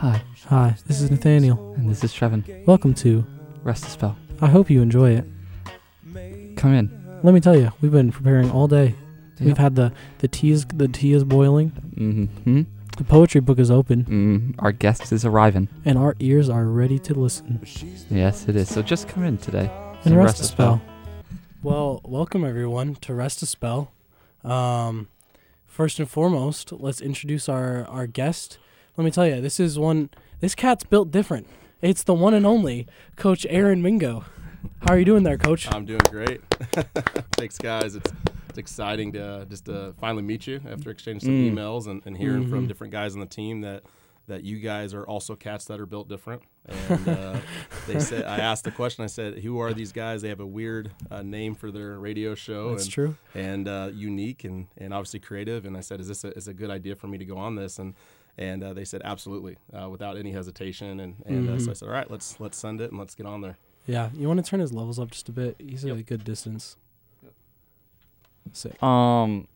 Hi, Hi, this is Nathaniel. and this is Trevin. Welcome to. Rest a spell. I hope you enjoy it. Come in. Let me tell you, we've been preparing all day. We've Yep. had the the tea is the tea is boiling. Mm-hmm. The poetry book is open, Mm, our guest is arriving. and our ears are ready to listen Yes, it is. So just come in today. and and rest, a spell. Well, welcome everyone to Rest a Spell. Um, first and foremost, let's introduce our our guest. Let me tell you, this is one. This cat's built different. It's the one and only Coach Aaron Mingo. How are you doing there, Coach? I'm doing great. Thanks, guys. It's it's exciting to uh, just to finally meet you after exchanging some Mm. emails and, and hearing Mhm. from different guys on the team that that you guys are also cats that are built different. And uh, they said I asked the question. I said, "Who are these guys? They have a weird uh, name for their radio show That's and true. and uh, unique and, and obviously creative." And I said, "Is this a, is a good idea for me to go on this?" And and uh, they said, "Absolutely," uh, without any hesitation. And and uh, so. I said, "All right, let's let's send it and let's get on there." Yeah, you want to turn his levels up just a bit. He's at a good distance. Sick. Um,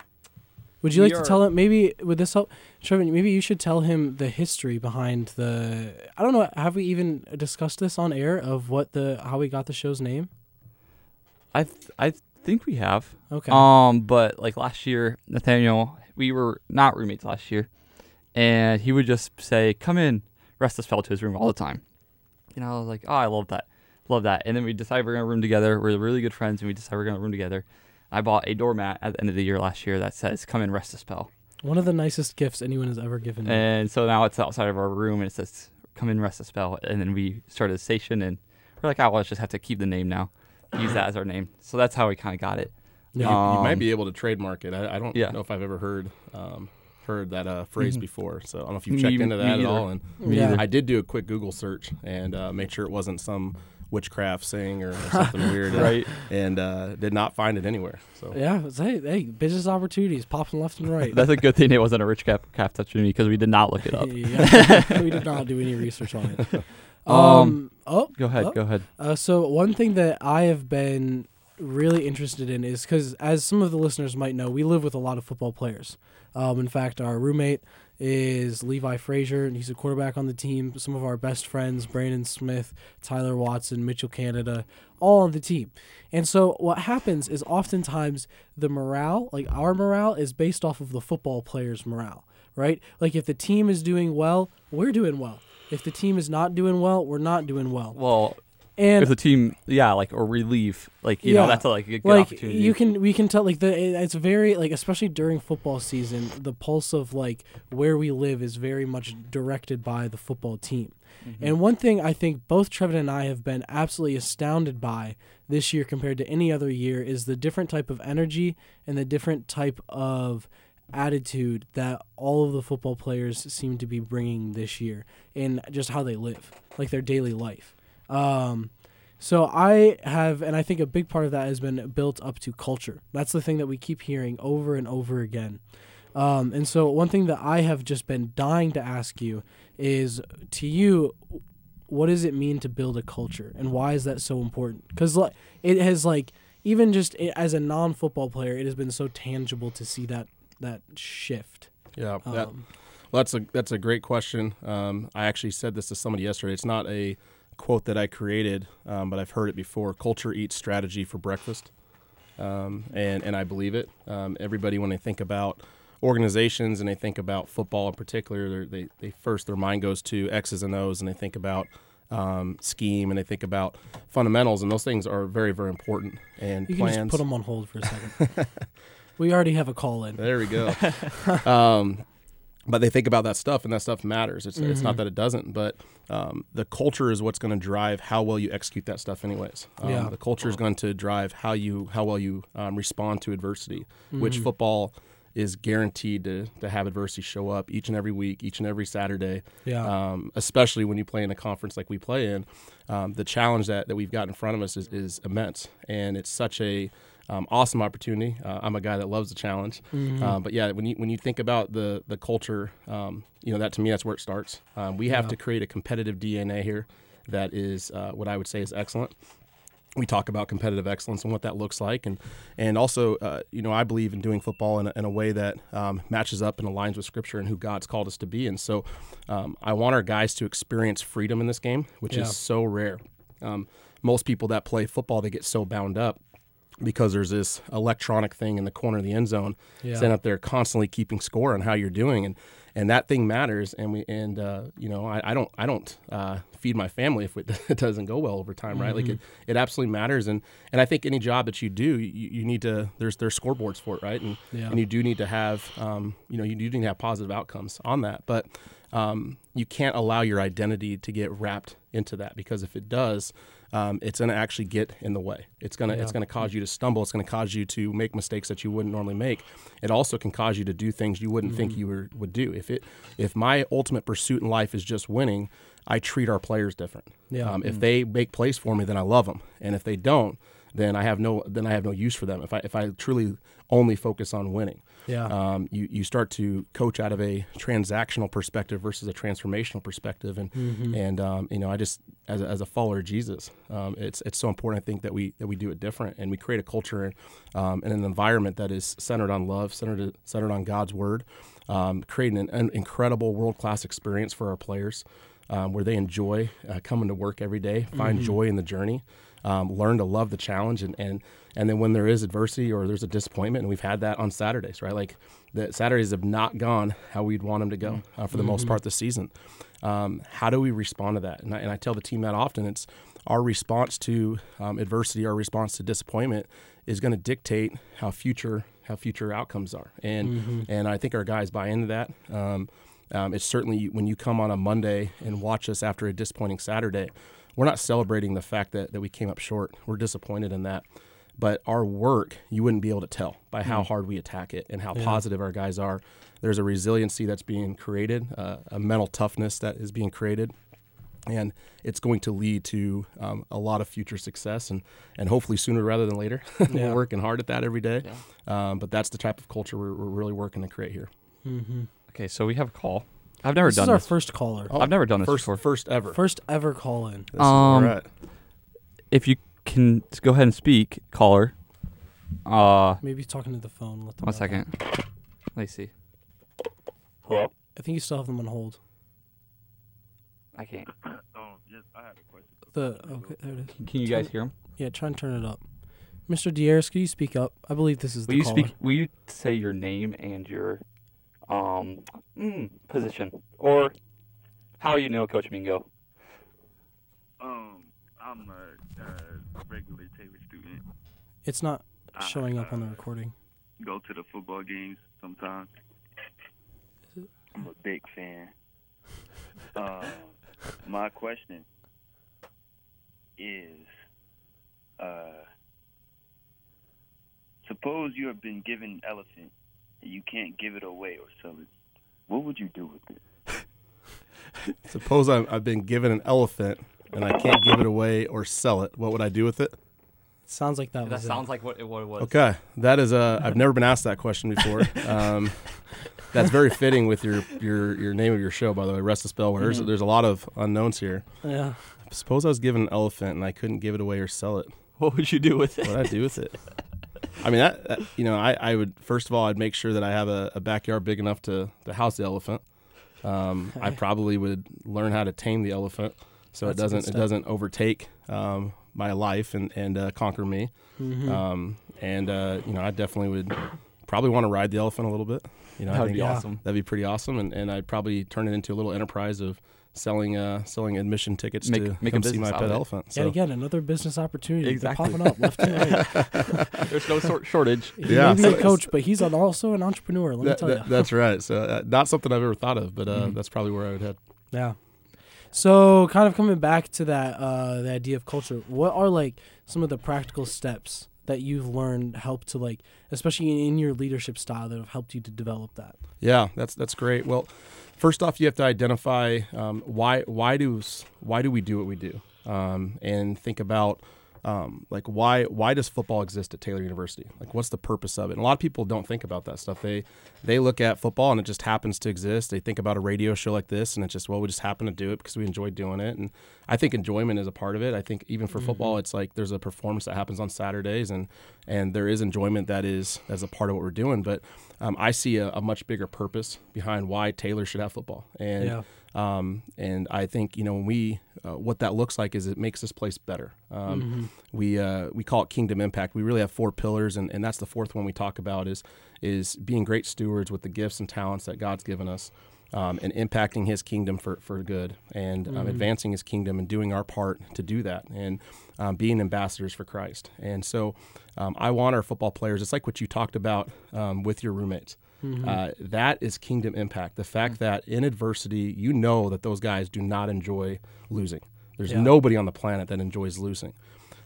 Would you we like to tell him? Maybe would this help, Trevor? Maybe you should tell him the history behind the. I don't know. Have we even discussed this on air of what the how we got the show's name? I th- I think we have. Okay. Um, but like last year, Nathaniel, we were not roommates last year, and he would just say, "Come in, rest a spell" to his room all the time. And I was like, "Oh, I love that, love that." And then we decided we're gonna room together. We're really good friends, and we decided we're gonna room together. I bought a doormat at the end of the year last year that says, "Come in, rest a spell." One of the nicest gifts anyone has ever given me. And so now it's outside of our room and it says, come in, rest a spell. And then we started a station and we're like, oh, well, let's just have to keep the name now. Use that as our name. So that's how we kind of got it. Yeah. You, you might Um, be able to trademark it. I, I don't Yeah. know if I've ever heard um, heard that uh, phrase Mhm. before. So I don't know if you've checked either- into me that at all. And Me yeah. I did do a quick Google search and uh, make sure it wasn't some witchcraft saying or, or something weird, Right. And uh, did not find it anywhere. So Yeah. it's- Hey, hey, business opportunities popping left and right. That's a good thing it wasn't a rich cap, cap touch me because we did not look it up. yeah, we did not do any research on it. Um. Um, oh. Go ahead. oh. Go ahead. Uh, so one thing that I have been really interested in is because, as some of the listeners might know, we live with a lot of football players. Um, in fact, our roommate is Levi Frazier, and he's a quarterback on the team. Some of our best friends, Brandon Smith, Tyler Watson, Mitchell Canada, all on the team. And so what happens is oftentimes the morale, like our morale, is based off of the football players' morale, right? Like if the team is doing well, we're doing well. If the team is not doing well, we're not doing well. Well, And if the team, yeah, like, or relief, like, you Yeah. know, that's a, like a good like opportunity. you can we can tell like the it's very like especially during football season the pulse of like where we live is very much directed by the football team Mhm. and one thing i think both trevin and i have been absolutely astounded by this year compared to any other year is the different type of energy and the different type of attitude that all of the football players seem to be bringing this year in just how they live like their daily life um, so I have, and I think a big part of that has been built up to culture. That's the thing that we keep hearing over and over again. Um, and so one thing that I have just been dying to ask you is, to you, what does it mean to build a culture, and why is that so important? Because like it has like even just as a non-football player, it has been so tangible to see that that shift. yeah, Um, well, that's a that's a great question. Um, I actually said this to somebody yesterday. It's not a quote that I created, um, but I've heard it before. Culture eats strategy for breakfast, um, and and I believe it. Um, everybody, when they think about organizations and they think about football in particular, they they first their mind goes to X's and O's, and they think about um, scheme and they think about fundamentals, and those things are very very important. And you can plans. just put them on hold for a second. we already have a call in. There we go. but they think about that stuff, and that stuff matters. It's, it's not Mhm. that it doesn't, but um, the culture is what's going to drive how well you execute that stuff, anyways. Um, Yeah. The culture is going to drive how you how well you um, respond to adversity, which Mhm. football is guaranteed to, to have adversity show up each and every week, each and every Saturday Yeah. um, especially when you play in a conference like we play in. Um, the challenge that, that we've got in front of us is, is immense, and it's such a um, awesome opportunity. Uh, I'm a guy that loves the challenge, Mhm. um, but yeah, when you when you think about the the culture, um, you know that to me that's where it starts. Um, we have Yeah. to create a competitive DNA here that is uh, what I would say is excellent. we talk about competitive excellence and what that looks like, and and also, uh, you know, I believe in doing football in a, in a way that um, matches up and aligns with Scripture and who God's called us to be. And so, um, I want our guys to experience freedom in this game, which Yeah. is so rare. Um, most people that play football, they get so bound up because there's this electronic thing in the corner of the end zone, Yeah. sitting up there constantly keeping score on how you're doing, and and that thing matters. And we and uh, you know I, I don't I don't uh, feed my family if it, it doesn't go well over time, right? Like it, it absolutely matters. And and I think any job that you do, you, you need to there's there's scoreboards for it, right? And Yeah. and you do need to have um, you know you do need to have positive outcomes on that, but um, you can't allow your identity to get wrapped into that because if it does, um, it's going to actually get in the way. It's going to it's going to cause you to stumble. It's going to cause you to make mistakes that you wouldn't normally make. It also can cause you to do things you wouldn't Mm-hmm. think you were, would do. If it if my ultimate pursuit in life is just winning, I treat our players different. Yeah. Um, if they make plays for me, then I love them, and if they don't, then I have no then I have no use for them. If I if I truly only focus on winning Yeah. um, you, you start to coach out of a transactional perspective versus a transformational perspective and Mm-hmm. and um, you know I just as a, as a follower of Jesus um, it's it's so important I think that we that we do it different and we create a culture um, and an environment that is centered on love centered centered on God's word um, creating an, an incredible world class experience for our players um, where they enjoy uh, coming to work every day find joy in the journey um, learn to love the challenge and, and and then when there is adversity or there's a disappointment and we've had that on saturdays right? Like the saturdays have not gone how we'd want them to go uh, for the most part this season. Um, how do we respond to that? And I, and I tell the team that often it's our response to um, adversity our response to disappointment is going to dictate how future how future outcomes are and and i think our guys buy into that um, um, it's certainly when you come on a Monday and watch us after a disappointing Saturday, we're not celebrating the fact that, that we came up short. We're disappointed in that. But our work, you wouldn't be able to tell by how hard we attack it and how positive our guys are. There's a resiliency that's being created, uh, a mental toughness that is being created. And it's going to lead to um, a lot of future success and, and hopefully sooner rather than later. Yeah. we're working hard at that every day. Um, but that's the type of culture we're, we're really working to create here. mm-hmm. Okay, so we have a call. I've never This done is our this. first caller. Oh, I've never done this First, before. first ever. First ever call in. This Um, right. If you can s- go ahead and speak, caller. Uh, Maybe he's talking to the phone. Let them one that. Let me see. Hello? I think you still have them on hold. I can't. Um, yes, I had a question. The okay, there it is. Can you guys hear him? Yeah, try and turn it up. Mr. Dieris, could you speak up? I believe this is Will the you caller. speak? Will you say your name and your um mm, position, or how you know Coach Mingo? Um, I'm a uh, regular Taylor student. It's not I, showing up on the uh, recording. Go to the football games sometimes. I'm a big fan. Um, my question is, uh, suppose you have been given an elephant and you can't give it away or sell it. What would you do with it? Suppose I'm, I've been given an elephant and I can't give it away or sell it. What would I do with it? Sounds like that, That was sounds like what it, what it was. Okay, that is a. I've never been asked that question before. Um, that's very fitting with your your your name of your show, by the way. Rest of spell. There's Mhm. there's a lot of unknowns here. Yeah. Suppose I was given an elephant and I couldn't give it away or sell it. What would you do with it? What would I do with it? I mean, that, that you know, I, I would first of all, I'd make sure that I have a, a backyard big enough to, to house the elephant. Um, I probably would learn how to tame the elephant so That's it doesn't it doesn't overtake um, my life and and uh, conquer me. Mhm. Um, and uh, you know, I definitely would probably want to ride the elephant a little bit. You know, that I would think be yeah. awesome. that'd be pretty awesome, and, and I'd probably turn it into a little enterprise of selling uh, selling admission tickets Make- to make a come see my pet elephant. Yet So again, another business opportunity They're Exactly. popping up left and right. There's no sort shortage. He Yeah, may be so a coach, but he's an, also an entrepreneur. Let me tell that- you. that's right. So uh, not something I've ever thought of, but uh, Mhm. that's probably where I would head. Yeah. So, kind of coming back to that, uh, the idea of culture. What are like some of the practical steps that you've learned help to like, especially in your leadership style, that have helped you to develop that? Yeah, that's that's great. Well, first off, you have to identify um, why why do why do we do what we do, um, and think about um, like why why does football exist at Taylor University? Like what's the purpose of it? And a lot of people don't think about that stuff. They they look at football and it just happens to exist. They think about a radio show like this and it's just well we just happen to do it because we enjoy doing it. And I think enjoyment is a part of it. I think even for mm-hmm. football, it's like there's a performance that happens on Saturdays and and there is enjoyment that is as a part of what we're doing. But um, I see a, a, much bigger purpose behind why Taylor should have football. And yeah. Um, and I think you know when we uh, what that looks like is it makes this place better. Um, mm-hmm. We uh, we call it kingdom impact. We really have four pillars, and, and that's the fourth one we talk about is is being great stewards with the gifts and talents that God's given us. Um, and impacting his kingdom for, for good and um, mm-hmm. advancing his kingdom and doing our part to do that and um, being ambassadors for Christ. And so um, I want our football players, it's like what you talked about um, with your roommates. Mm-hmm. Uh, that is kingdom impact. The fact mm-hmm. that in adversity, you know that those guys do not enjoy losing. There's yeah. nobody on the planet that enjoys losing.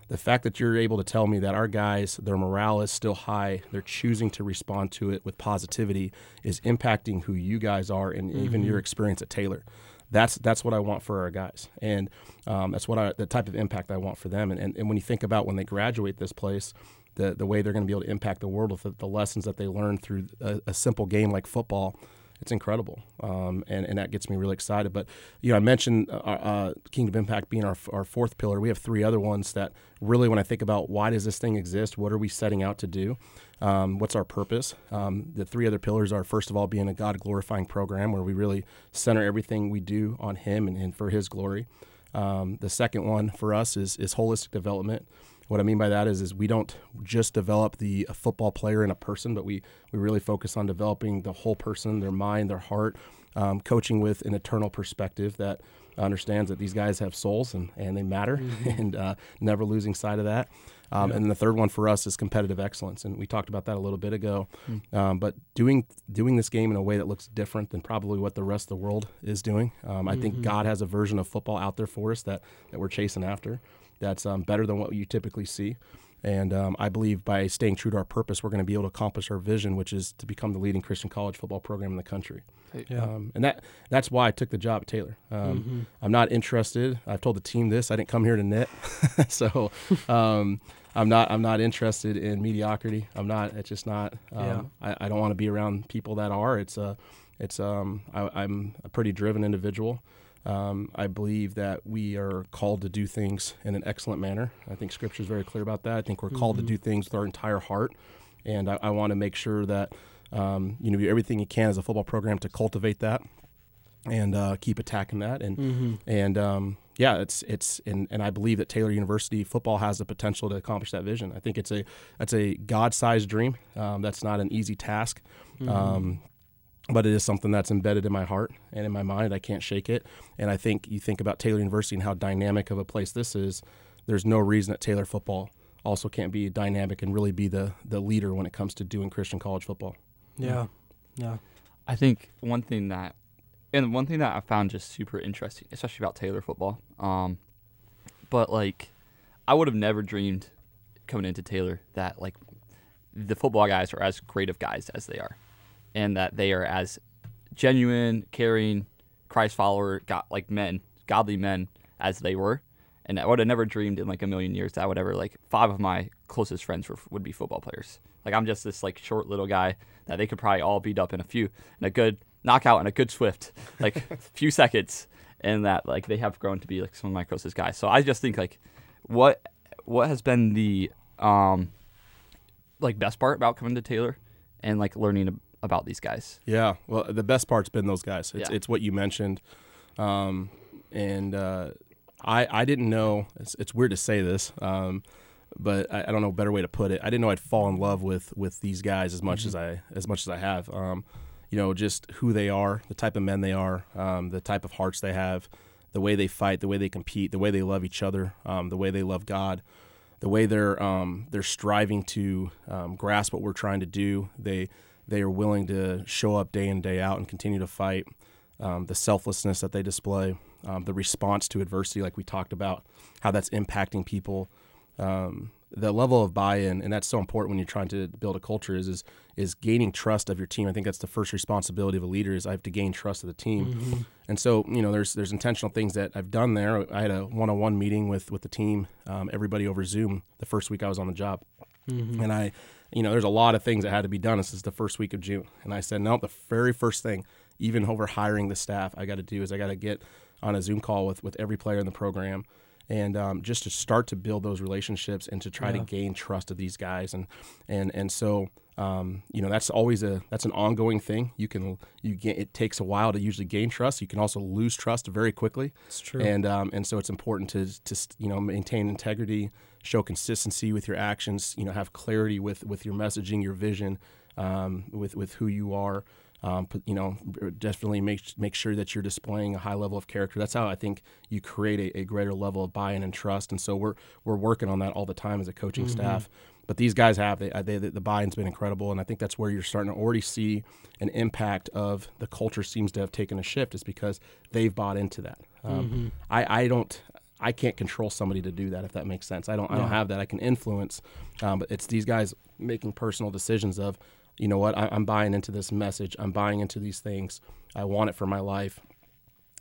The fact that you're able to tell me that our guys, their morale is still high, they're choosing to respond to it with positivity, is impacting who you guys are and mm-hmm. even your experience at Taylor. That's that's what I want for our guys, and um, that's what I the type of impact I want for them. And, and and when you think about when they graduate this place, the, the way they're going to be able to impact the world with the, the lessons that they learn through a, a, simple game like football. It's incredible, um, and and that gets me really excited. But you know, I mentioned uh, uh, Kingdom Impact being our our fourth pillar. We have three other ones that really, when I think about why does this thing exist, what are we setting out to do, um, what's our purpose? Um, the three other pillars are first of all being a God glorifying program where we really center everything we do on Him and, and for His glory. Um, the second one for us is is holistic development. What I mean by that is, is we don't just develop the football player in a person, but we, we really focus on developing the whole person, their mind, their heart, um, coaching with an eternal perspective that understands that these guys have souls and, and they matter mm-hmm. and uh, never losing sight of that. Um, yeah. And the third one for us is competitive excellence, and we talked about that a little bit ago. Mm. Um, but doing doing this game in a way that looks different than probably what the rest of the world is doing. Um, I mm-hmm. think God has a version of football out there for us that that we're chasing after that's um, better than what you typically see. And um, I believe by staying true to our purpose, we're going to be able to accomplish our vision, which is to become the leading Christian college football program in the country. Yeah. Um, and that that's why I took the job at Taylor. Um, mm-hmm. I'm not interested. I've told the team this. I didn't come here to knit, so um, I'm not. I'm not interested in mediocrity. I'm not. It's just not. Um, yeah. I, I, don't want to be around people that are. It's a. It's um. I, I'm a pretty driven individual. Um, I believe that we are called to do things in an excellent manner. I think Scripture is very clear about that. I think we're called mm-hmm. to do things with our entire heart, and I, I want to make sure that um, you know everything you can as a football program to cultivate that and uh, keep attacking that. And mm-hmm. and um, yeah, it's it's and, and I believe that Taylor University football has the potential to accomplish that vision. I think it's a that's a God-sized dream. Um, that's not an easy task. Mm-hmm. But it is something that's embedded in my heart and in my mind. I can't shake it. And I think you think about Taylor University and how dynamic of a place this is. There's no reason that Taylor football also can't be dynamic and really be the the leader when it comes to doing Christian college football. Yeah, yeah. I think one thing that, and one thing that I found just super interesting, especially about Taylor football, um, but like, I would have never dreamed coming into Taylor that like the football guys are as great of guys as they are and that they are as genuine, caring, Christ follower, got like men, godly men as they were. And I would have never dreamed in like a million years that I would ever like five of my closest friends were, would be football players. Like I'm just this like short little guy that they could probably all beat up in a few in a good knockout and a good swift like few seconds, and that like they have grown to be like some of my closest guys. So I just think like what what has been the um like best part about coming to Taylor and like learning about these guys. Yeah, well, the best part's been those guys. It's, yeah. it's what you mentioned, um, and uh, I I didn't know. It's, it's weird to say this, um, but I, I, don't know a better way to put it. I didn't know I'd fall in love with with these guys as much mm-hmm. as I as much as I have. Um, you know, just who they are, the type of men they are, um, the type of hearts they have, the way they fight, the way they compete, the way they love each other, um, the way they love God the way they're um, they're striving to um, grasp what we're trying to do. They they are willing to show up day in day out and continue to fight. Um, the selflessness that they display, um, the response to adversity, like we talked about, how that's impacting people. Um, the level of buy-in, and that's so important when you're trying to build a culture. Is is is gaining trust of your team. I think that's the first responsibility of a leader. Is I have to gain trust of the team. Mm-hmm. And so, you know, there's there's intentional things that I've done there. I had a one-on-one meeting with with the team, um, everybody over Zoom, the first week I was on the job, Mm-hmm. and I, you know, there's a lot of things that had to be done. This is the first week of June, and I said, no, the very first thing, even over hiring the staff, I got to do is I got to get on a Zoom call with with every player in the program. And um, just to start to build those relationships and to try Yeah. to gain trust of these guys, and and and so um, you know that's always a that's an ongoing thing. You can you get it takes a while to usually gain trust. You can also lose trust very quickly. It's true. And um, and so it's important to to you know maintain integrity, show consistency with your actions. You know, have clarity with with your messaging, your vision, um, with with who you are. Um, you know, definitely make make sure that you're displaying a high level of character. That's how I think you create a, a greater level of buy-in and trust. And so we're we're working on that all the time as a coaching staff. But these guys have they, they, the buy-in's been incredible, and I think that's where you're starting to already see an impact of the culture seems to have taken a shift. Is because they've bought into that. Um, I I don't. I can't control somebody to do that if that makes sense. I don't. I don't have that. I can influence, um, but it's these guys making personal decisions of, you know what, I, I'm buying into this message. I'm buying into these things. I want it for my life,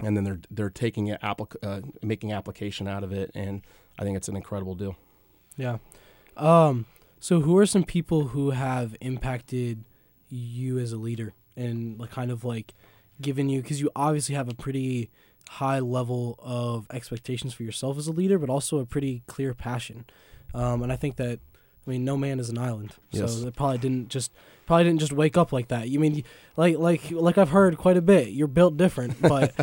and then they're they're taking it, applic- uh, making application out of it, and I think it's an incredible deal. Yeah. Um. So, who are some people who have impacted you as a leader and like kind of like given you because you obviously have a pretty high level of expectations for yourself as a leader, but also a pretty clear passion. Um, and I think that I mean, no man is an island, Yes. so it probably didn't just probably didn't just wake up like that. You mean like like like I've heard quite a bit. You're built different, but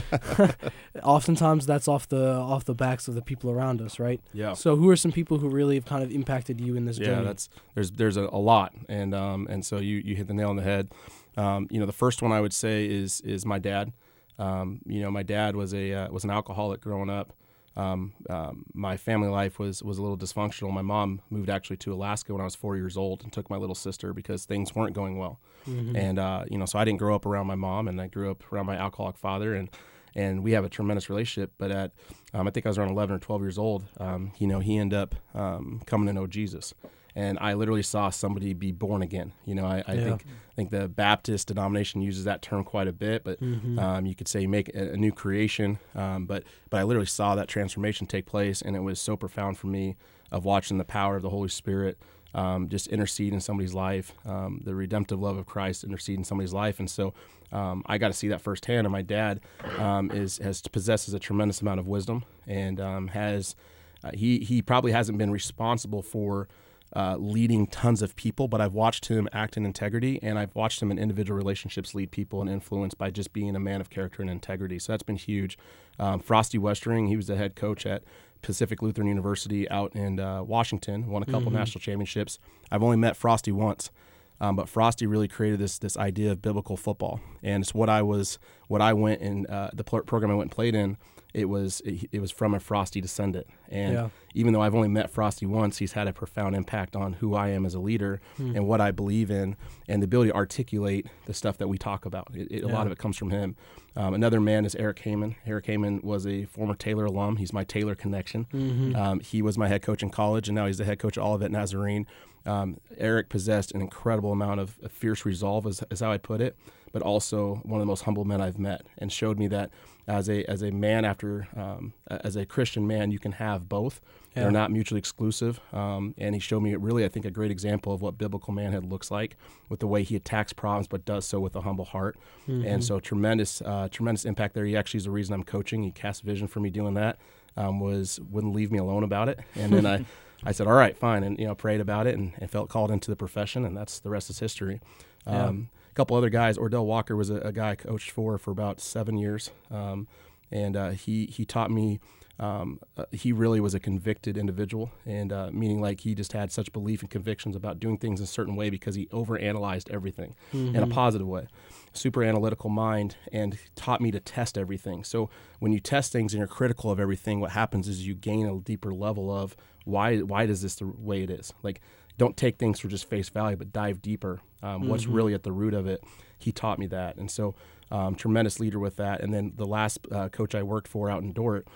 oftentimes that's off the off the backs of the people around us, right? Yeah. So who are some people who really have kind of impacted you in this Yeah, journey? that's there's there's a, a lot, and um and so you you hit the nail on the head. Um, you know, the first one I would say is is my dad. Um, you know, my dad was a uh, was an alcoholic growing up. Um, um, my family life was was a little dysfunctional. My mom moved actually to Alaska when I was four years old and took my little sister because things weren't going well. Mm-hmm. And uh, you know, so I didn't grow up around my mom, and I grew up around my alcoholic father, and and we have a tremendous relationship. But at um, I think I was around 11 or 12 years old. Um, you know, he ended up um, coming to know Jesus, and I literally saw somebody be born again. You know, I, I Yeah. think I think the Baptist denomination uses that term quite a bit, but Mm-hmm. um, you could say make a, a new creation. Um, but but I literally saw that transformation take place, and it was so profound for me of watching the power of the Holy Spirit um, just intercede in somebody's life, um, the redemptive love of Christ intercede in somebody's life, and so um, I got to see that firsthand. And my dad um, is has possesses a tremendous amount of wisdom, and um, has uh, he he probably hasn't been responsible for uh, leading tons of people, but I've watched him act in integrity, and I've watched him in individual relationships lead people and influence by just being a man of character and integrity. So that's been huge. Um, Frosty Westering, he was the head coach at Pacific Lutheran University out in uh, Washington, won a couple national championships. I've only met Frosty once. Um, but Frosty really created this this idea of biblical football, and it's what I was, what I went in uh, the pl- program I went and played in. It was it, it was from a Frosty descendant, and Yeah. even though I've only met Frosty once, he's had a profound impact on who I am as a leader and what I believe in, and the ability to articulate the stuff that we talk about. It, it, A lot of it comes from him. Um, another man is Eric Hehman. Eric Hehman was a former Taylor alum. He's my Taylor connection. Mm-hmm. Um, he was my head coach in college, and now he's the head coach at Olivet Nazarene. Um, Eric possessed an incredible amount of, of fierce resolve, is, is how I'd put it, but also one of the most humble men I've met, and showed me that as a as a man after um, as a Christian man, you can have both. Yeah. They're not mutually exclusive. Um, and he showed me really, I think, a great example of what biblical manhood looks like with the way he attacks problems, but does so with a humble heart. Mm-hmm. And so tremendous, uh, tremendous impact there. He actually is the reason I'm coaching. He cast vision for me doing that. Um, was wouldn't leave me alone about it. And then I, I said, all right, fine, and you know, prayed about it and, and felt called into the profession, and that's the rest is history. Yeah. A couple other guys. Ordell Walker was a, a guy I coached for for about seven years, um, and uh, he he taught me. Um, uh, he really was a convicted individual, and uh, meaning like he just had such belief and convictions about doing things a certain way because he overanalyzed everything in a positive way. Super analytical mind, and taught me to test everything. So when you test things and you're critical of everything, what happens is you gain a deeper level of why why does this the way it is? Like don't take things for just face value, but dive deeper. Um, What's really at the root of it? He taught me that, and so um, tremendous leader with that. And then the last uh, coach I worked for out in Dordt,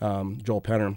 um, Joel Penner,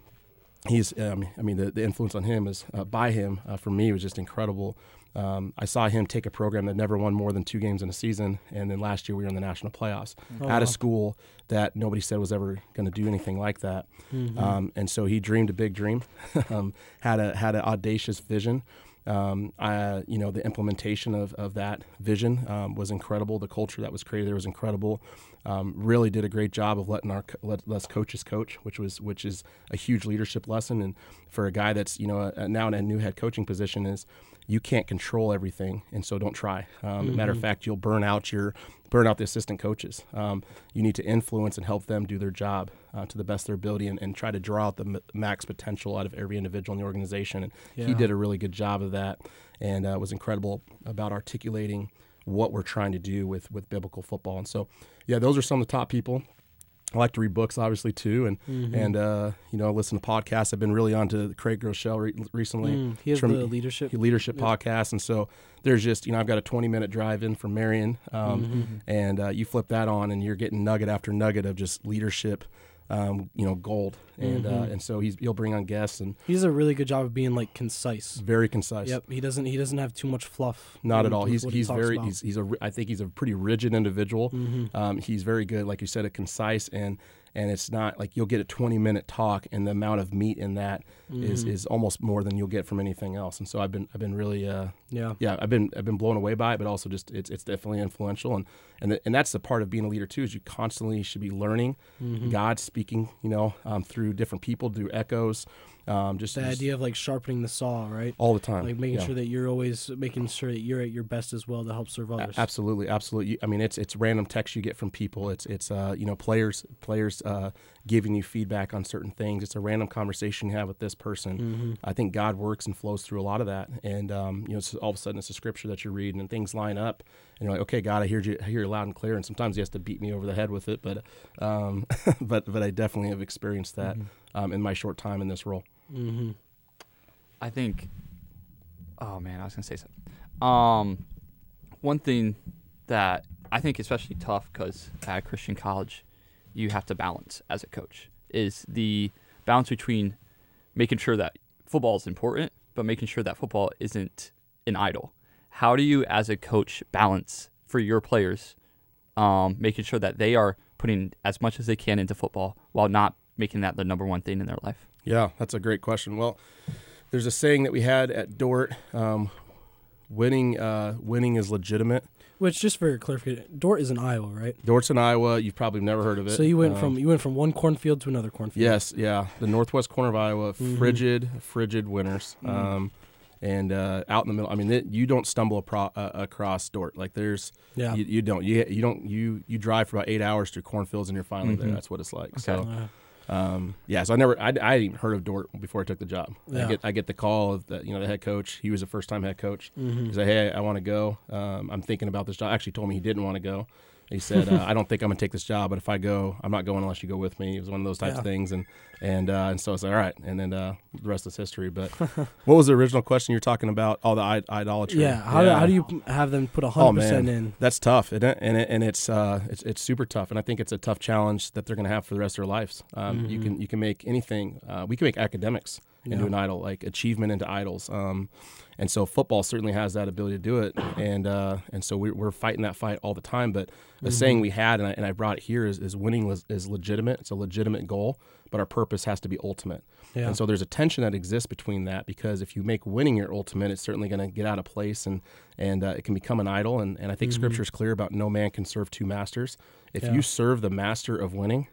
he's um, I mean the, the influence on him is uh, by him uh, for me was just incredible. Um, I saw him take a program that never won more than two games in a season, and then last year we were in the national playoffs Oh, at wow. a school that nobody said was ever going to do anything like that. Mhm. Um, and so he dreamed a big dream, um, had a had an audacious vision. Um, I, you know, the implementation of, of that vision um, was incredible. The culture that was created there was incredible. Um, really did a great job of letting our let us coaches coach, which was which is a huge leadership lesson. And for a guy that's you know a, a- now in a new head coaching position is you can't control everything, and so don't try. Um, Matter of fact, you'll burn out your burn out the assistant coaches. Um, you need to influence and help them do their job uh, to the best of their ability, and, and try to draw out the m- max potential out of every individual in the organization. And he did a really good job of that, and uh, was incredible about articulating what we're trying to do with with biblical football. And so, yeah, those are some of the top people. I like to read books, obviously, too, and Mm-hmm. and uh, you know, listen to podcasts. I've been really onto the Craig Groeschel re- recently. Mm, he has From- the leadership. leadership podcast, and so there's just you know I've got a 20 minute drive in from Marion, um, Mm-hmm. and uh, you flip that on, and you're getting nugget after nugget of just leadership, um, you know, gold, and uh, Mhm. and so he's he'll bring on guests and He does a really good job of being like concise. very concise. Yep, he doesn't he doesn't have too much fluff. Not at all. with He's he he's very about. he's he's a I think he's a pretty rigid individual. Mhm. Um, he's very good, like you said, a concise and and it's not like you'll get a 20 minute talk and the amount of meat in that is Mhm. is almost more than you'll get from anything else. And so I've been I've been really uh, yeah. yeah I've been I've been blown away by it, but also just it's it's definitely influential and and the, and that's the part of being a leader too is you constantly should be learning Mhm. God speaking you know um, through different people through echoes um, just, The just idea of like sharpening the saw, right? all the time Like making Yeah. sure that you're always making sure that you're at your best as well to help serve A- others. Absolutely, absolutely. I mean, it's it's random texts you get from people. It's it's uh, you know players players uh, giving you feedback on certain things. It's a random conversation you have with this person. hmm I think God works and flows through a lot of that, and um, you know, it's all of a sudden it's a scripture that you're reading, and things line up, and you're like, okay, God, I hear you, I hear you loud and clear, and sometimes He has to beat me over the head with it, but um, but but I definitely have experienced that um, in my short time in this role. Hmm I think. Oh man, I was gonna say something. Um, one thing that I think especially tough because at Christian college, you have to balance as a coach is the balance between making sure that football is important, but making sure that football isn't an idol. How do you, as a coach, balance for your players, um, making sure that they are putting as much as they can into football while not making that the number one thing in their life? Yeah, that's a great question. Well, there's a saying that we had at Dordt: um, winning, uh, winning is legitimate. Which, just for clarification, Dordt is in Iowa, right? Dordt's in Iowa. You've probably never heard of it. So you went Um, from you went from one cornfield to another cornfield. yes, yeah, the northwest corner of Iowa, Mhm. frigid, frigid winters, Mhm. um, and uh, out in the middle. I mean, it, you don't stumble apro- uh, across Dordt. Like there's, Yeah. you, you don't, you you don't, you you drive for about eight hours through cornfields and you're finally there. Mhm. That's what it's like. Okay. So. Um, yeah, so I never, I, I even heard of Dordt before I took the job. Yeah. I get, I get the call of the, you know, the head coach. He was a first time head coach. mhm. He said, "Hey, I want to go. Um, I'm thinking about this job." Actually, told me he didn't want to go. He said, uh, "I don't think I'm gonna take this job, but if I go, I'm not going unless you go with me." It was one of those types Yeah. of things, and and uh, and so I said, "All right." And then uh, the rest is history. But what was the original question you were talking about? All the I- idolatry. Yeah. How, Do, how do you have them put Oh hundred percent in? that's tough, isn't it? And it, and it's uh it's it's super tough, and I think it's a tough challenge that they're going to have for the rest of their lives. Um, You Mhm. can you can make anything. Uh, we can make academics into Yeah. an idol, like achievement into idols. Um, and so football certainly has that ability to do it, and uh, and so we're, we're fighting that fight all the time. But the Mm-hmm. saying we had, and I, and I brought it here, is, is winning is, is legitimate. It's a legitimate goal, but our purpose has to be ultimate. Yeah. And so there's a tension that exists between that because if you make winning your ultimate, it's certainly going to get out of place and and uh, it can become an idol. And, and I think Scripture is clear about no man can serve two masters. If Mm-hmm. Yeah. you serve the master of winning,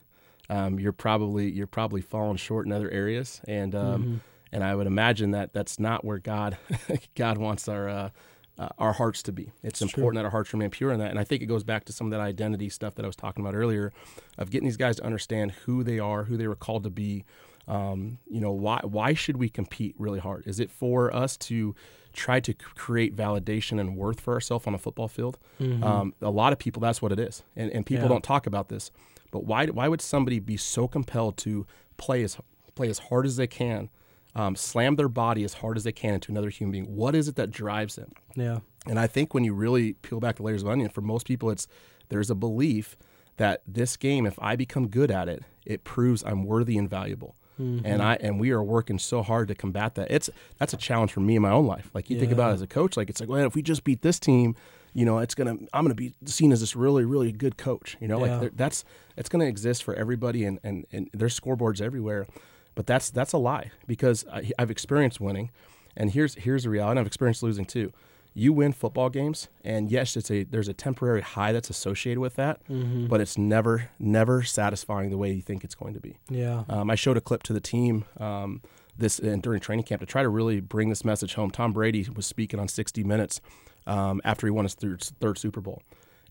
um, you're probably you're probably falling short in other areas. And um, Mhm. And I would imagine that that's not where God God wants our uh, uh, our hearts to be. It's, It's true. important that our hearts remain pure in that. And I think it goes back to some of that identity stuff that I was talking about earlier, of getting these guys to understand who they are, who they were called to be. Um, you know, why why should we compete really hard? Is it for us to try to create validation and worth for ourselves on a football field? Mhm. Um, a lot of people, that's what it is, and and people Yeah. don't talk about this. But why why would somebody be so compelled to play as play as hard as they can, um, slam their body as hard as they can into another human being? What is it that drives them? yeah. And I think when you really peel back the layers of onion, for most people, it's there's a belief that this game, if I become good at it, it proves I'm worthy and valuable. Mm-hmm. and I and we are working so hard to combat that. It's that's a challenge for me in my own life. Like you think about it as a coach, like it's like, well, if we just beat this team, you know, it's gonna I'm gonna be seen as this really really good coach. You know, Yeah. like that's it's gonna exist for everybody, and and and there's scoreboards everywhere, but that's that's a lie because I, I've experienced winning, and here's here's the reality. And I've experienced losing too. You win football games, and yes, it's a there's a temporary high that's associated with that, Mm-hmm. but it's never never satisfying the way you think it's going to be. Yeah. Um, I showed a clip to the team um, this and during training camp to try to really bring this message home. Tom Brady was speaking on 60 Minutes um, after he won his third, third Super Bowl,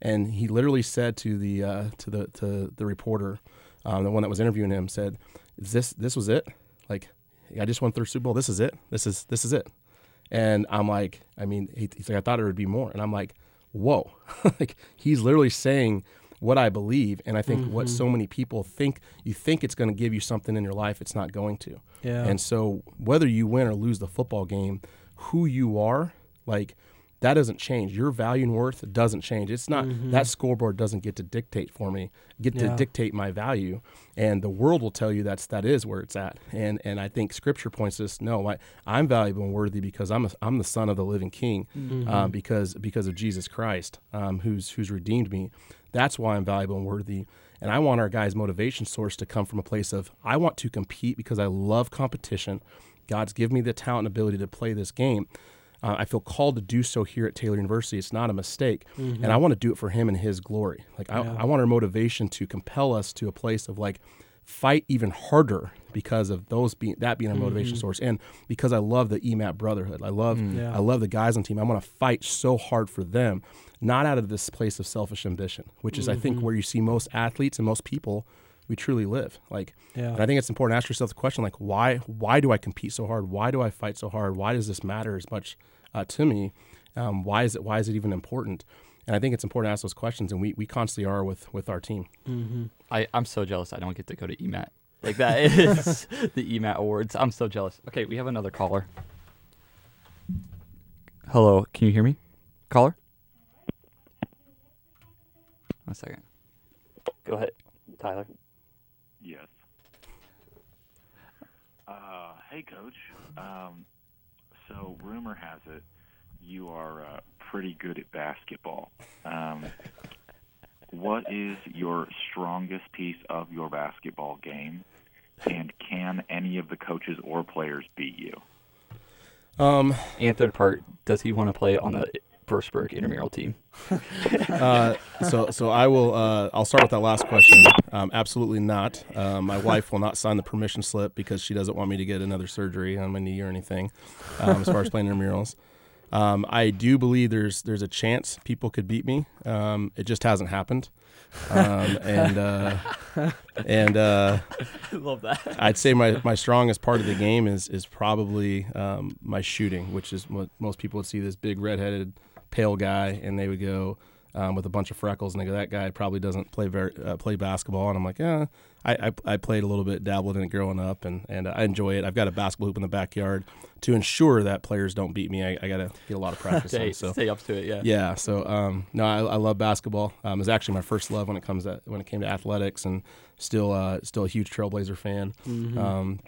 and he literally said to the uh, to the to the reporter, um, the one that was interviewing him, said, "Is this this was it? Like, I just won third Super Bowl. This is it. This is this is it." And I'm like, I mean, he, he's like, I thought it would be more, and I'm like, whoa, like he's literally saying what I believe, and I think what so mm-hmm. many people think you think it's going to give you something in your life, it's not going to. Yeah. And so whether you win or lose the football game, who you are, like that doesn't change. Your value and worth doesn't change. It's not that scoreboard doesn't get to dictate for me, get to dictate my value. And the world will tell you that's that is where it's at. And and I think scripture points us no, I, I'm valuable and worthy because I'm a, I'm the son of the living king. Um, because because of Jesus Christ, um, who's who's redeemed me. That's why I'm valuable and worthy. And I want our guys' motivation source to come from a place of I want to compete because I love competition. God's given me the talent and ability to play this game. Uh, I feel called to do so here at Taylor University. It's not a mistake, and mm-hmm. I want to do it for Him and His glory. Like I, Yeah. I want our motivation to compel us to a place of like fight even harder because of those being that being a motivation mm-hmm. source, and because I love the EMAP brotherhood. I love mm. Yeah. I love the guys on the team. I want to fight so hard for them, not out of this place of selfish ambition, which is I think mm-hmm. where you see most athletes and most people we truly live. Like, Yeah. and I think it's important to ask yourself the question like, why why do I compete so hard? Why do I fight so hard? Why does this matter as much uh, to me? Um, why is it why is it even important? And I think it's important to ask those questions, and we, we constantly are with with our team. Mm-hmm. I, I'm so jealous I don't get to go to EMAT. Like that is the EMAT awards. I'm so jealous. Okay, we have another caller. Hello, can you hear me? Caller? One second. Go ahead, Tyler. Yes. Uh, hey, Coach. Um, so, rumor has it you are uh, pretty good at basketball. Um, what is your strongest piece of your basketball game? And can any of the coaches or players beat you? Um, And third part, does he want to play on the Birchburg intramural team? uh, so so I will. Uh, I'll start with that last question. Um, absolutely not. Uh, my wife will not sign the permission slip because she doesn't want me to get another surgery on my knee or anything. Um, as far as playing intramurals, um, I do believe there's there's a chance people could beat me. Um, it just hasn't happened. Um, and uh, and uh, I love that. I'd say my, my strongest part of the game is is probably um, my shooting, which is what most people would see this big redheaded pale guy, and they would go um, with a bunch of freckles, and they go, "That guy probably doesn't play very uh, play basketball." And I'm like, "Yeah, I, I I played a little bit, dabbled in it growing up, and and I enjoy it. I've got a basketball hoop in the backyard to ensure that players don't beat me. I, I got to get a lot of practice Stay, in. So stay up to it, yeah. yeah, so um, no, I, I love basketball. Um, it's actually my first love when it comes to when it came to athletics, and still uh, still a huge Trailblazer fan. Mm-hmm. Um,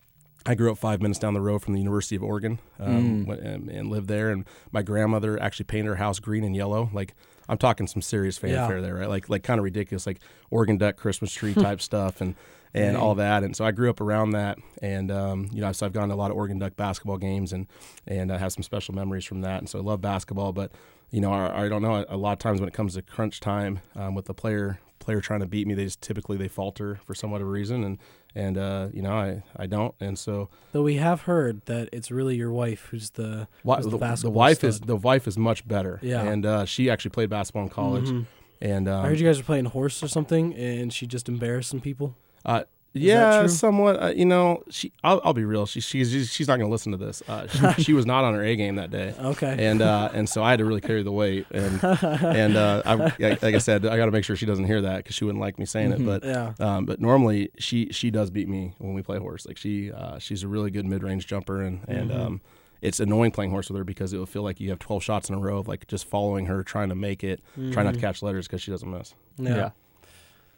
I grew up five minutes down the road from the University of Oregon um, went- and, and lived there. And my grandmother actually painted her house green and yellow. Like I'm talking some serious fanfare Yeah. there, right? Like like kind of ridiculous, like Oregon Duck Christmas tree type stuff and and all that. And so I grew up around that. And um, you know, so I've gone to a lot of Oregon Duck basketball games and and I have some special memories from that. And so I love basketball, but you know, I, I don't know. A lot of times when it comes to crunch time um, with the player player trying to beat me, they just typically they falter for some whatever reason, and and uh, you know I I don't, and so Though we have heard that it's really your wife who's the, who's the, the, the basketball wife is the wife is much better, Yeah. and uh, she actually played basketball in college, Mhm. and um, I heard you guys were playing horse or something, and she just embarrassed some people. Uh, that yeah, true? somewhat. Uh, you know, she. I'll, I'll be real. She, she's she's not going to listen to this. Uh, she, she was not on her A game that day, Okay. and uh, and so I had to really carry the weight. And and uh, I, like I said, I got to make sure she doesn't hear that because she wouldn't like me saying it. But yeah. um, but normally she she does beat me when we play horse. Like she uh, she's a really good mid range jumper, and and Mm-hmm. um, it's annoying playing horse with her because it will feel like you have twelve shots in a row of like just following her, trying to make it, trying not to catch letters because she doesn't miss. Mm-hmm. Yeah.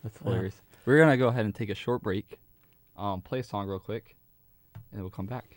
That's hilarious. We're gonna go ahead and take a short break, um, play a song real quick, and we'll come back.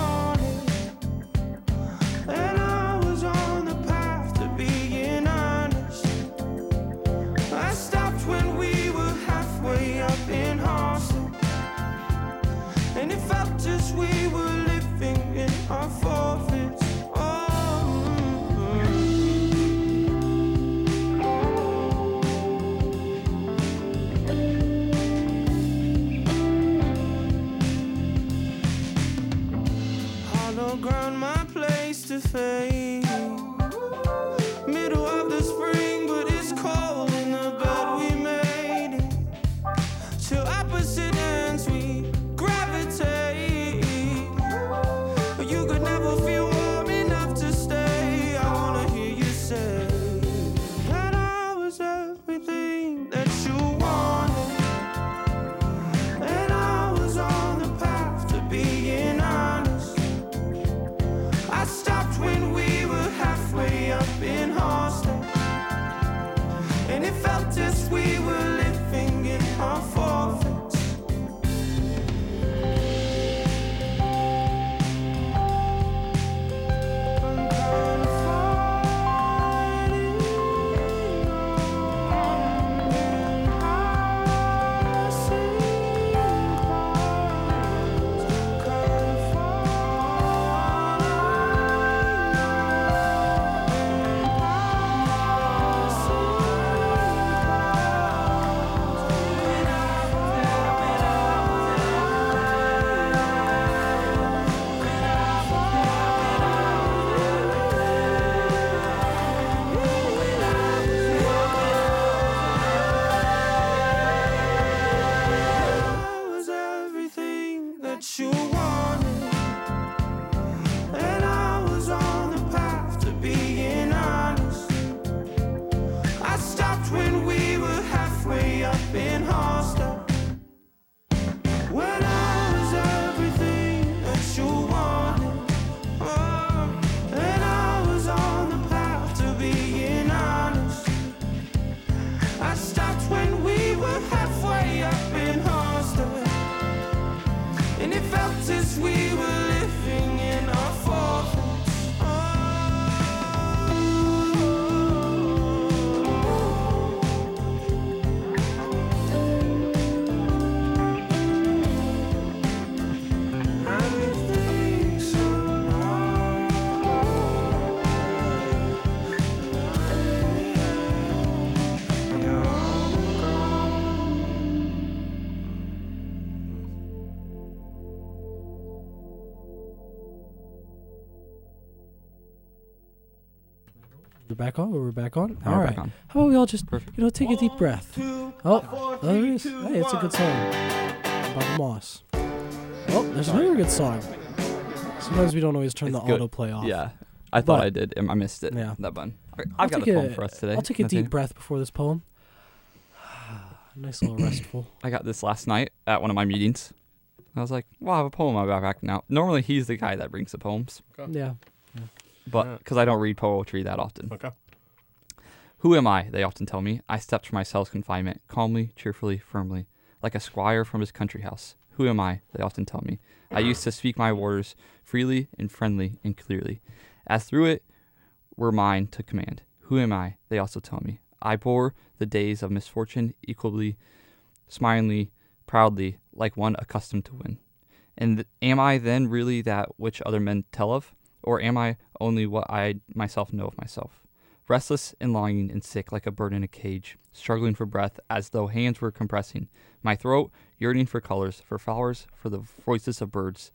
fade. And it felt as we were living in our forfeits. Back on. We're back on. Now All we're right. back on. How about we all just Perfect. you know take a deep breath? Oh, two, Oh, four, there it is. two, Hey, it's a good one. song. Bob Moss. Oh, there's another good song. Sometimes we don't always turn It's the good. autoplay off. Yeah, I thought But- I did. and I missed it. Yeah. that button. I- I'll I've got a poem a- for us today. I'll take a Nathaniel. deep breath before this poem. nice little restful. I got this last night at one of my meetings. I was like, "Well, I have a poem I'll back now." Normally, he's the guy that brings the poems, Yeah. But because I don't read poetry that often. Okay. Who am I? They often tell me. I stepped from my cell's confinement, calmly, cheerfully, firmly, like a squire from his country house. Who am I? They often tell me. I used to speak my orders freely and friendly and clearly, as through it were mine to command. Who am I? They also tell me. I bore the days of misfortune equally, smilingly, proudly, like one accustomed to win. And th- am I then really that which other men tell of? Or am I only what I myself know of myself? restless and longing and sick like a bird in a cage, struggling for breath as though hands were compressing. My throat yearning for colors, for flowers, for the voices of birds,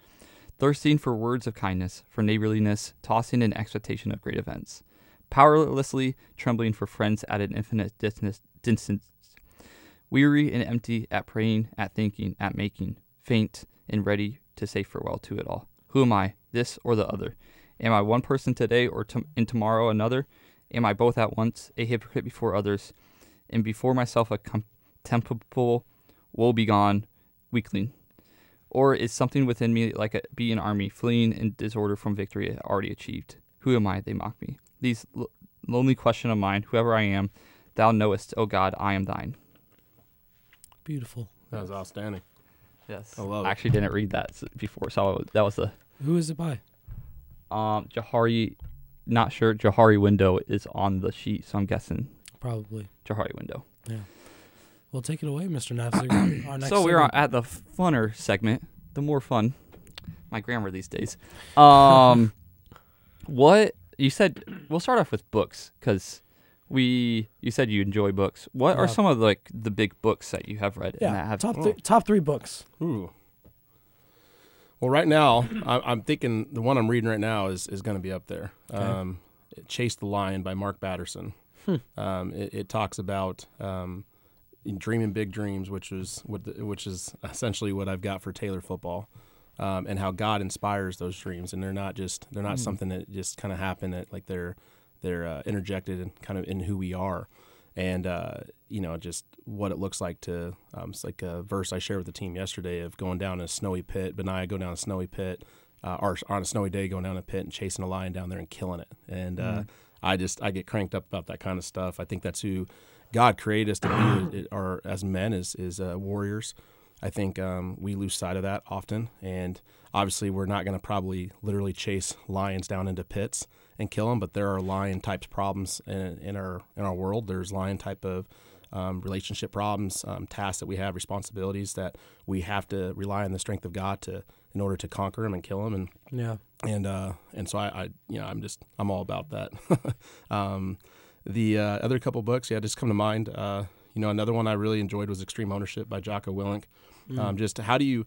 thirsting for words of kindness, for neighborliness, tossing in expectation of great events, powerlessly trembling for friends at an infinite distance, weary and empty at praying, at thinking, at making, faint and ready to say farewell to it all. Who am I, this or the other? Am I one person today or to- and tomorrow another? Am I both at once, a hypocrite before others, and before myself a contemptible, woe begone weakling? Or is something within me like a be an army fleeing in disorder from victory already achieved? Who am I? They mock me. These l- lonely question of mine, whoever I am, thou knowest, O God, I am thine. Beautiful. That was outstanding. Yes, I love it. I actually didn't read that before, so that was the Who is it by? Um Johari. Not sure. Johari window is on the sheet, so I'm guessing Probably. Johari window. Yeah. Well, take it away, Mr. Nafzig. So we're segment. at the funner segment, the more fun. My grammar these days. Um, what you said? We'll start off with books because we. You said you enjoy books. What are some of like the big books that you have read? and yeah that have, top three, top three books. Ooh. Well, right now, I'm thinking the one I'm reading right now is, is going to be up there. Okay. Um, Chase the Lion by Mark Batterson. Hmm. Um, it, it talks about um, dreaming big dreams, which is what the, which is essentially what I've got for Taylor football, um, and how God inspires those dreams, and they're not just they're not Hmm. something that just kind of happen. That like they're they're uh, interjected and kind of in who we are, and uh, you know just what it looks like to. Um, it's like a verse I shared with the team yesterday of going down a snowy pit. Benaiah go down a snowy pit, uh, or on a snowy day going down a pit and chasing a lion down there and killing it. And uh, I just I get cranked up about that kind of stuff. I think that's who God created us to be, or as men, is is uh, warriors. I think um, we lose sight of that often, and obviously we're not going to probably literally chase lions down into pits and kill them. But there are lion types problems in, in our in our world. There's lion type of um, relationship problems, um, tasks that we have, responsibilities that we have to rely on the strength of God to in order to conquer them and kill them. And Yeah. and uh, and so I, I, you know, I'm just I'm all about that. um, the uh, other couple books, yeah, just come to mind. Uh, you know, another one I really enjoyed was Extreme Ownership by Jocko Willink. Mm. Um, just how do you?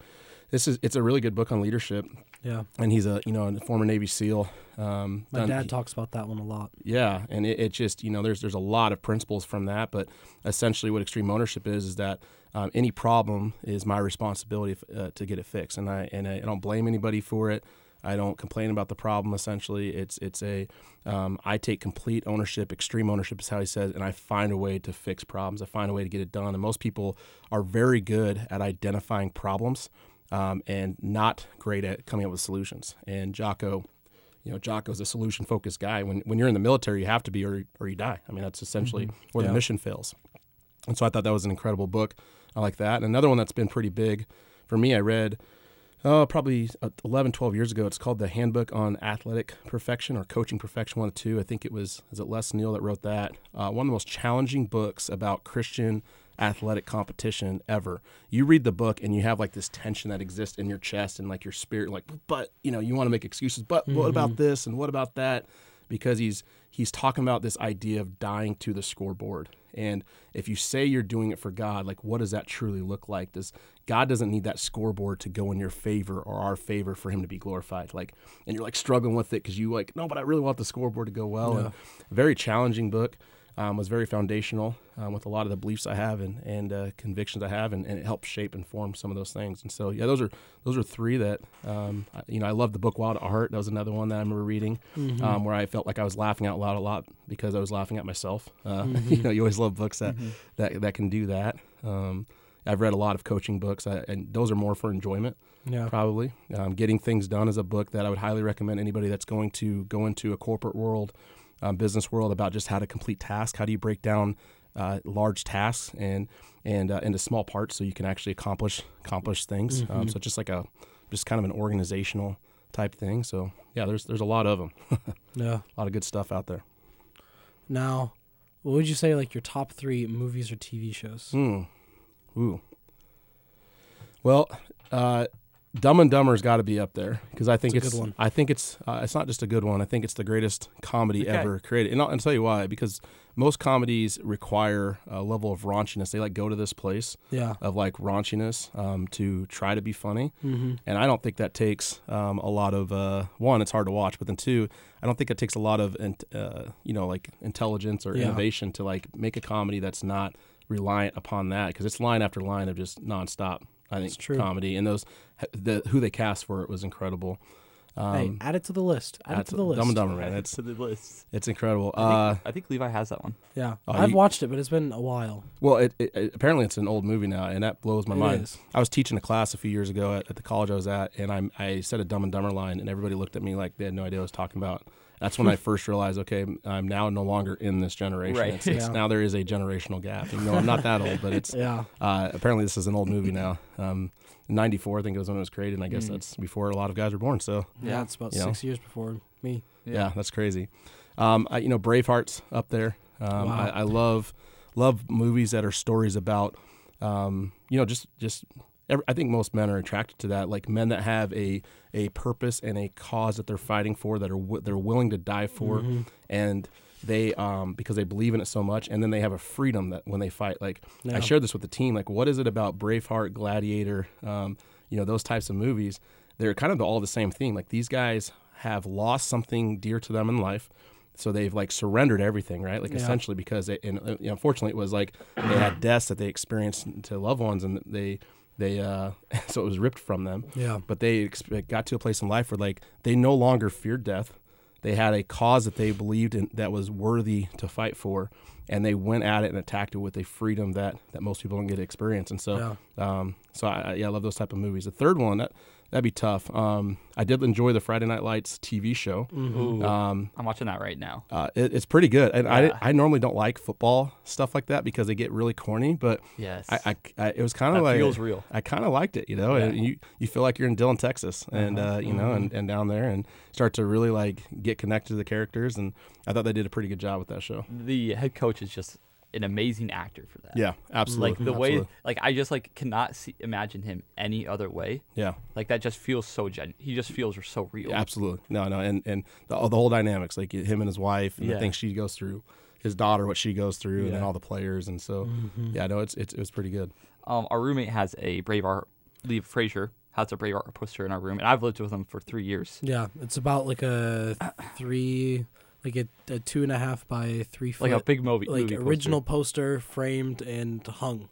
This is it's a really good book on leadership, Yeah. and he's a you know a former Navy SEAL. Um, My done- dad he- talks about that one a lot. yeah, and it, it just you know there's there's a lot of principles from that, but essentially what extreme ownership is is that um, any problem is my responsibility f- uh, to get it fixed, and I and I, I don't blame anybody for it. I don't complain about the problem. Essentially, it's it's a um, I take complete ownership. Extreme ownership is how he says, and I find a way to fix problems. I find a way to get it done. And most people are very good at identifying problems um, and not great at coming up with solutions. And Jocko you know, Jocko's a solution focused guy. When when you're in the military, you have to be, or or you die. I mean, that's essentially where Yeah. the mission fails. And so I thought that was an incredible book. I like that. And another one that's been pretty big for me, I read. Oh, probably uh, 11, 12 years ago. It's called The Handbook on Athletic Perfection or Coaching Perfection, one of two. I think it was, is it Wes Neal that wrote that? Uh, one of the most challenging books about Christian athletic competition ever. You read the book and you have like this tension that exists in your chest and like your spirit, like, but, you know, you want to make excuses, but what about mm-hmm. this and what about that? Because he's he's talking about this idea of dying to the scoreboard. And if you say you're doing it for God, like what does that truly look like? Does God doesn't need that scoreboard to go in your favor or our favor for him to be glorified. Like and you're like struggling with it because you like, no, but I really want the scoreboard to go well. And very challenging book. Um, was very foundational um, with a lot of the beliefs I have and, and uh, convictions I have, and, and it helped shape and form some of those things. And so, yeah, those are those are three that um, I, you know. I love the book Wild at Heart. That was another one that I remember reading, Mm-hmm. um, where I felt like I was laughing out loud a lot because I was laughing at myself. Uh, you know, you always love books that that, that can do that. Um, I've read a lot of coaching books, I, and those are more for enjoyment Yeah. probably. Um, Getting Things Done is a book that I would highly recommend anybody that's going to go into a corporate world, um, business world about just how to complete tasks. How do you break down uh, large tasks and and uh, into small parts so you can actually accomplish accomplish things. Um, so just like a just kind of an organizational type thing. So yeah, there's there's a lot of them, yeah, a lot of good stuff out there. Now, what would you say like your top three movies or TV shows? Hmm. Ooh. Well, uh, Dumb and Dumber's got to be up there because I think It's a it's, good one. I think it's uh, it's not just a good one. I think it's the greatest comedy Okay. ever created. And I'll, and I'll tell you why. Because most comedies require a level of raunchiness. They like go to this place Yeah. of like raunchiness um, to try to be funny. Mm-hmm. And I don't think that takes um, a lot of uh, one. It's hard to watch, but then two, I don't think it takes a lot of uh, you know like intelligence or Yeah. innovation to like make a comedy that's not reliant upon that because it's line after line of just nonstop. I think It's true. comedy and those the who they cast for it was incredible. Um, hey, add it to the list. Add it that's to the list. Dumb and Dumber, man. It's to the list. it's incredible. I Uh, think, I think Levi has that one. Yeah. Oh, I've you- watched it, but it's been a while. well, it, it, it- apparently it's an old movie now, and that blows my It mind. is. I was teaching a class a few years ago at, at the college I was at, and I I said a Dumb and Dumber line, and everybody looked at me like they had no idea what I was talking about. That's when I first realized, okay, I'm now no longer in this generation. Right. It's, it's, Yeah. Now there is a generational gap. You know, I'm not that old, but it's Yeah. uh, apparently this is an old movie now. Um, '94, I think it was when it was created, and I guess Mm. that's before a lot of guys were born. So Yeah. Yeah. It's about You know. six years before me. yeah, that's crazy. Um, I, you know, Braveheart's up there. Um, Wow. I, I love love movies that are stories about, um, you know, just just. I think most men are attracted to that, like men that have a a purpose and a cause that they're fighting for, that are they're willing to die for, Mhm. and they um because they believe in it so much, and then they have a freedom that when they fight. Like Yeah. I shared this with the team, like what is it about Braveheart, Gladiator, um, you know, those types of movies? They're kind of all the same thing. Like these guys have lost something dear to them in life. So they've like surrendered everything, right? Like Yeah. essentially because they, and uh, unfortunately it was like they had deaths that they experienced to loved ones and they, they, uh, so it was ripped from them. Yeah. But they exp- got to a place in life where like they no longer feared death. They had a cause that they believed in that was worthy to fight for, and they went at it and attacked it with a freedom that, that most people don't get to experience. And so, um, so I, I, yeah, I love those type of movies. The third one that that'd be tough. Um, I did enjoy the Friday Night Lights TV show. Ooh, Um, I'm watching that right now. uh, it, it's pretty good, and Yeah. I I normally don't like football stuff like that because they get really corny. But Yes. I, I, I it was kind of like feels real. I kind of liked it, you know. And you you feel like you're in Dillon, Texas, and Uh-huh. uh, you know, and, and down there, and start to really like get connected to the characters. And I thought they did a pretty good job with that show. The head coach is just an amazing actor for that. Yeah, absolutely. Like the absolutely. way, like I just like cannot see, imagine him any other way. yeah, Like that just feels so gen. He just feels so real. absolutely. No, no, and and the, the whole dynamics, like him and his wife, and Yeah. the things she goes through, his daughter, what she goes through, and then all the players, and so yeah, no, it's it's it was pretty good. Um, our roommate has a Braveheart. Lee Frazier has a Braveheart poster in our room, and I've lived with him for three years. Yeah. It's about like a three, like a, a two and a half by three foot, Like a big movie, like movie original poster framed and hung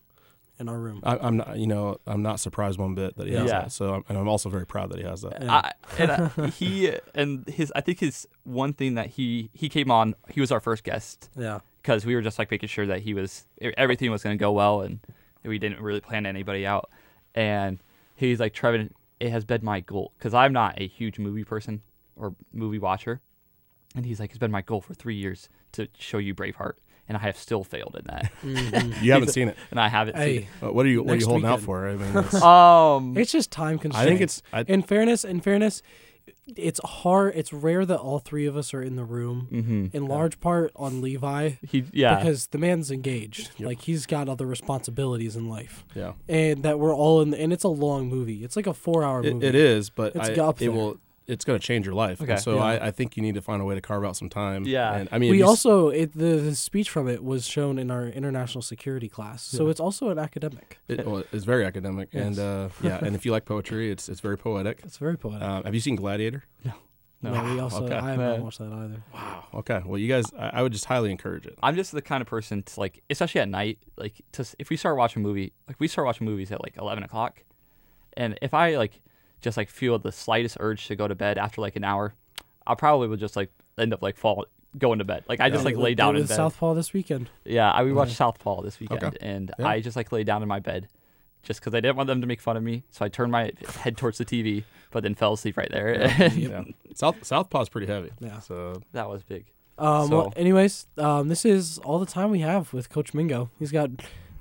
in our room. I, I'm not, you know, I'm not surprised one bit that he has Yeah. that. So, I'm, and I'm also very proud that he has that. Yeah. I, and uh, he and his I think his one thing that he he came on he was our first guest yeah. because we were just like making sure that he was everything was going to go well and we didn't really plan anybody out and he's like Trevin it has been my goal because I'm not a huge movie person or movie watcher and he's like it's been my goal for three years to show you Braveheart and I have still failed in that Mhm. You haven't seen it. and I haven't hey, Uh, What are you What are you Next holding out for? I mean, it's, um it's just time constraints. I think it's. I, in fairness, in fairness, it's hard. It's rare that all three of us are in the room. mhm. In large part on Levi, he yeah because the man's engaged. Yep. Like he's got other responsibilities in life, yeah. and that we're all in. The, and it's a long movie. It's like a four-hour It, movie. it is, but It's I, up it there. will. It's going to change your life. And so Yeah. I, I think you need to find a way to carve out some time. Yeah. And I mean, we also it, the, the speech from it was shown in our international security class, so Yeah. it's also an academic. It, well, it's very academic, and uh, yeah, and if you like poetry, it's it's very poetic. It's very poetic. Um, have you seen Gladiator? no. no, we also okay. I have Man. not watched that either. Wow. Okay. Well, you guys, I, I would just highly encourage it. I'm just the kind of person to like, especially at night, like to if we start watching a movie, like we start watching movies at like 11 o'clock, and if I like just like feel the slightest urge to go to bed after like an hour, I probably would just like end up like fall going to bed. Like I just like we lay down in bed. Southpaw this weekend. yeah, I we watched Yeah. Southpaw this weekend, Okay. and Yeah. I just like lay down in my bed. Just because I didn't want them to make fun of me, so I turned my head towards the TV, but then fell asleep right there. Yeah. South Southpaw's pretty heavy. Yeah. So that was big. Um, well, So- anyways, um, this is all the time we have with Coach Mingo. He's got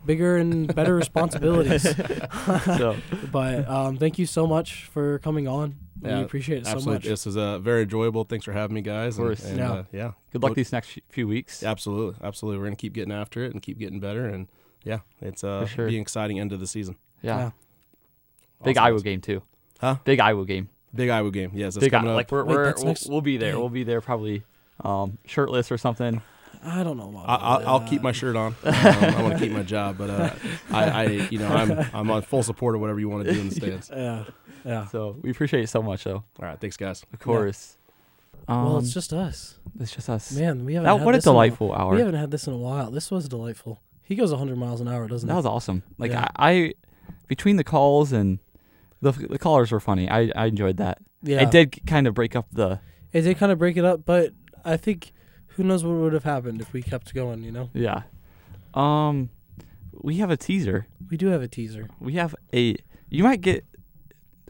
bigger and better responsibilities. So but um, thank you so much for coming on. Yeah, we appreciate it so absolutely, much. this is uh, very enjoyable. Thanks for having me, guys. Of course. And, and, Yeah. Uh, yeah. good luck Well, these next few weeks. Absolutely, absolutely. We're gonna keep getting after it and keep getting better. And yeah, it's uh, sure. be an exciting end of the season. Yeah, Yeah. big Awesome. Iowa game too. Huh? Big Iowa game. Big Iowa game. Yes, Big I- up. like we're, Wait, we're we'll, next- we'll be there. dang. We'll be there probably um, shirtless or something. I don't know. About I, I'll, I'll keep my shirt on. Um, I want to keep my job, but uh, I, I, you know, I'm I'm on full support of whatever you want to do in the stands. Yeah, yeah. So we appreciate it so much, though. All right, thanks, guys. Of course. Um, well, it's just us, it's just us. man. We haven't. that, had what a this in delightful hour. We haven't had this in a while. This was delightful. He goes 100 miles an hour, doesn't That he? was awesome. Like Yeah. I, I, between the calls and the the callers were funny. I, I enjoyed that. yeah. It did kind of break up the It did kind of break it up, but I think who knows what would have happened if we kept going. You know, yeah. Um, we have a teaser. we do have a teaser. We have a. You might get.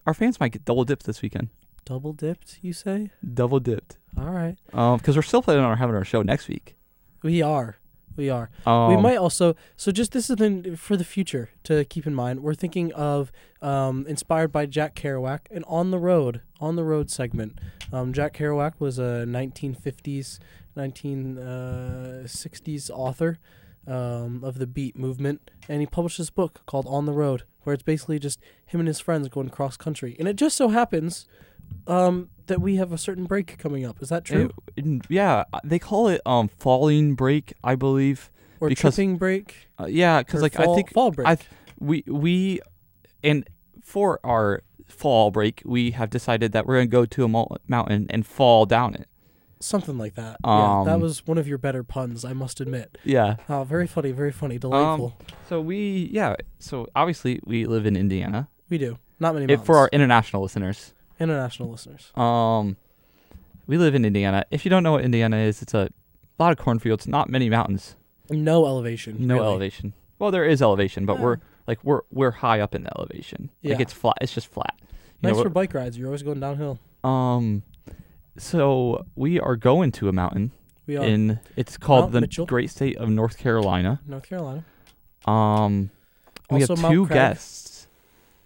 Our fans might get double dipped this weekend. Double dipped, you say? Double dipped. All right. Um, because we're still planning on having our show next week. We are. We are. Um, we might also. So just this is the, for the future to keep in mind. We're thinking of um, inspired by Jack Kerouac, and on the road, on the road segment. Um, Jack Kerouac was a 1950s, 1960s author um, of the Beat movement, and he published this book called On the Road, where it's basically just him and his friends going cross country. And it just so happens um, that we have a certain break coming up. Is that true? it- yeah, they call it um falling break, I believe. or because- tripping break? Uh, yeah, because like fall, I think fall break. I we we and for our fall break, we have decided that we're gonna go to a mol- mountain and fall down it. Something like that. yeah, that Um, was one of your better puns, I must admit. Yeah. Oh, very funny, very funny, delightful. So we yeah. So obviously we live in Indiana. we do. Not many If for our international listeners, international listeners. um, we live in Indiana. If you don't know what Indiana is, it's a lot of cornfields, not many mountains, No elevation. no really. elevation. Well, there is elevation, but Yeah. we're like we're we're high up in the elevation. Like Yeah. it's flat. It's just flat. You Nice know, for bike rides. You're always going downhill. Um, so we are going to a mountain We are in. It's called Mount the Mitchell. great state of North Carolina. North Carolina. Um, we Also have Mount two Craig. guests.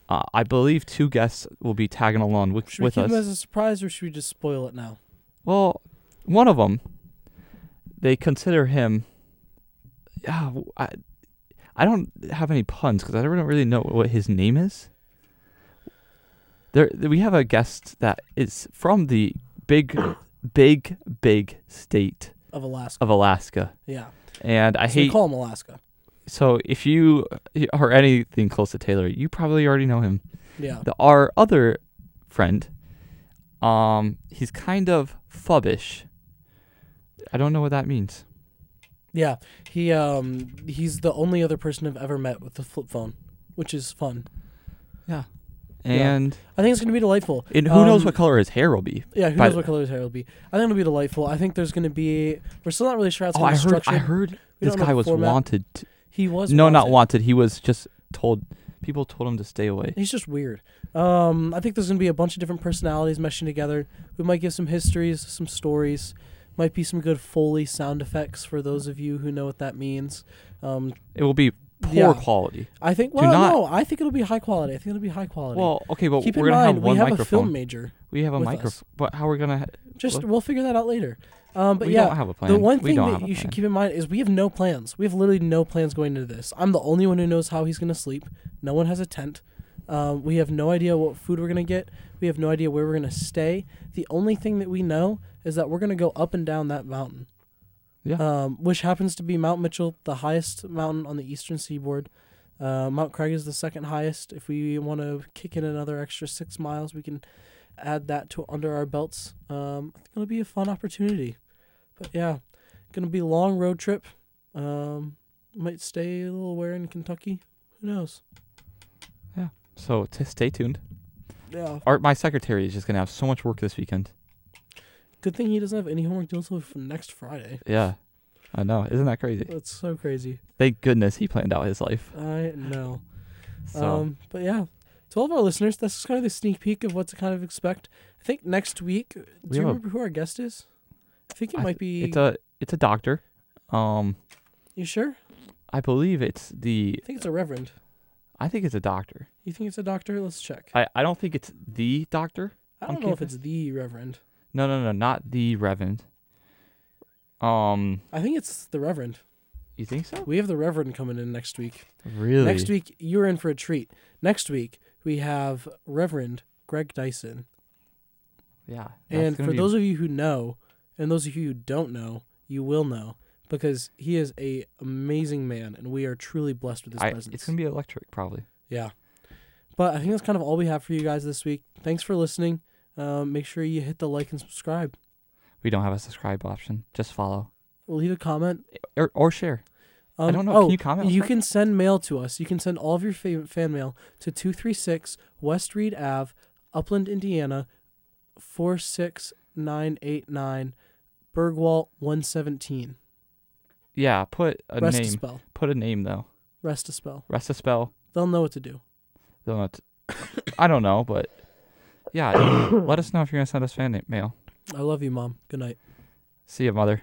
Uh, I believe two guests will be tagging along with, Should we with keep us. them as a surprise, or should we just spoil it now? well, one of them, they consider him. Yeah, w- I, I don't have any puns because I don't really know what his name is. There, we have a guest that is from the big, big, big state Of Alaska. of Alaska, yeah. and I so we hate. call them Alaska. So if you are anything close to Taylor, you probably already know him. Yeah. The, our other friend, um, he's kind of fubbish. I don't know what that means. Yeah. He um he's the only other person I've ever met with a flip phone, which is fun. Yeah. Yeah. And I think it's gonna be delightful. and who knows Um, what color his hair will be? Yeah, who knows what color his hair will be? I think it'll be delightful. I think there's gonna be. We're still not really sure how it's Oh, gonna I be heard. structured. I heard We this guy was format. wanted. To, He was no, not wanted. wanted. He was just told. People told him to stay away. He's just weird. Um, I think there's gonna be a bunch of different personalities meshing together. We might give some histories, some stories. Might be some good foley sound effects for those of you who know what that means. Um, It will be poor Yeah. quality. I think. Well, not- no, I think it'll be high quality. I think it'll be high quality. Well, okay, but keep we're in gonna mind have one we have a microphone. film major. we have a with us. microphone. But how are we gonna? Ha- Just Well- we'll figure that out later. Um, but we yeah, don't have a plan. The one we thing don't that a you should plan. keep in mind is we have no plans. We have literally no plans going into this. I'm the only one who knows how he's going to sleep. No one has a tent. Um, we have no idea what food we're going to get. We have no idea where we're going to stay. The only thing that we know is that we're going to go up and down that mountain. Yeah. Um, which happens to be Mount Mitchell, the highest mountain on the eastern seaboard. Uh, Mount Craig is the second highest. If we want to kick in another extra six miles, we can add that to under our belts. Um, it's gonna be a fun opportunity. But yeah, gonna be a long road trip. Um, might stay a little where in Kentucky. Who knows? Yeah. So t- stay tuned. Yeah. Art, my secretary is just gonna have so much work this weekend. Good thing he doesn't have any homework due until for next Friday. Yeah, I know. Isn't that crazy? That's so crazy. Thank goodness he planned out his life. I know. So Um, but yeah, to all of our listeners, that's kind of the sneak peek of what to kind of expect. I think next week. Do We you have a- remember who our guest is? I think it I might be. it's a it's a doctor. Um, you sure? I believe it's the. I think it's a reverend. I think it's a doctor. You think it's a doctor? Let's check. I I don't think it's the doctor. I don't know if it's the reverend. No, no, no, not the Reverend. Um, I think it's the reverend. you think so? We have the reverend coming in next week. Really? Next week, you're in for a treat. Next week, we have Reverend Greg Dyson. Yeah. And for be- those of you who know, and those of you who don't know, you will know because he is a amazing man, and we are truly blessed with his I, presence. it's gonna be electric probably. Yeah. But I think that's kind of all we have for you guys this week. Thanks for listening. Um, make sure you hit the like and subscribe. We don't have a subscribe option. Just follow Leave a comment. or, or share. Um, don't know. Oh, Can you comment You can send mail to us. You can send all of your fa- fan mail to 236 West Reade Ave, Upland, Indiana, 46989, Bergwall 117. Yeah. Put a Rest a name. spell. Put a name though. Rest a spell. Rest a spell. They'll know what to do. They'll not. I don't know, but yeah. let us know if you're gonna send us fan mail. I love you, Mom. Good night. See you, mother.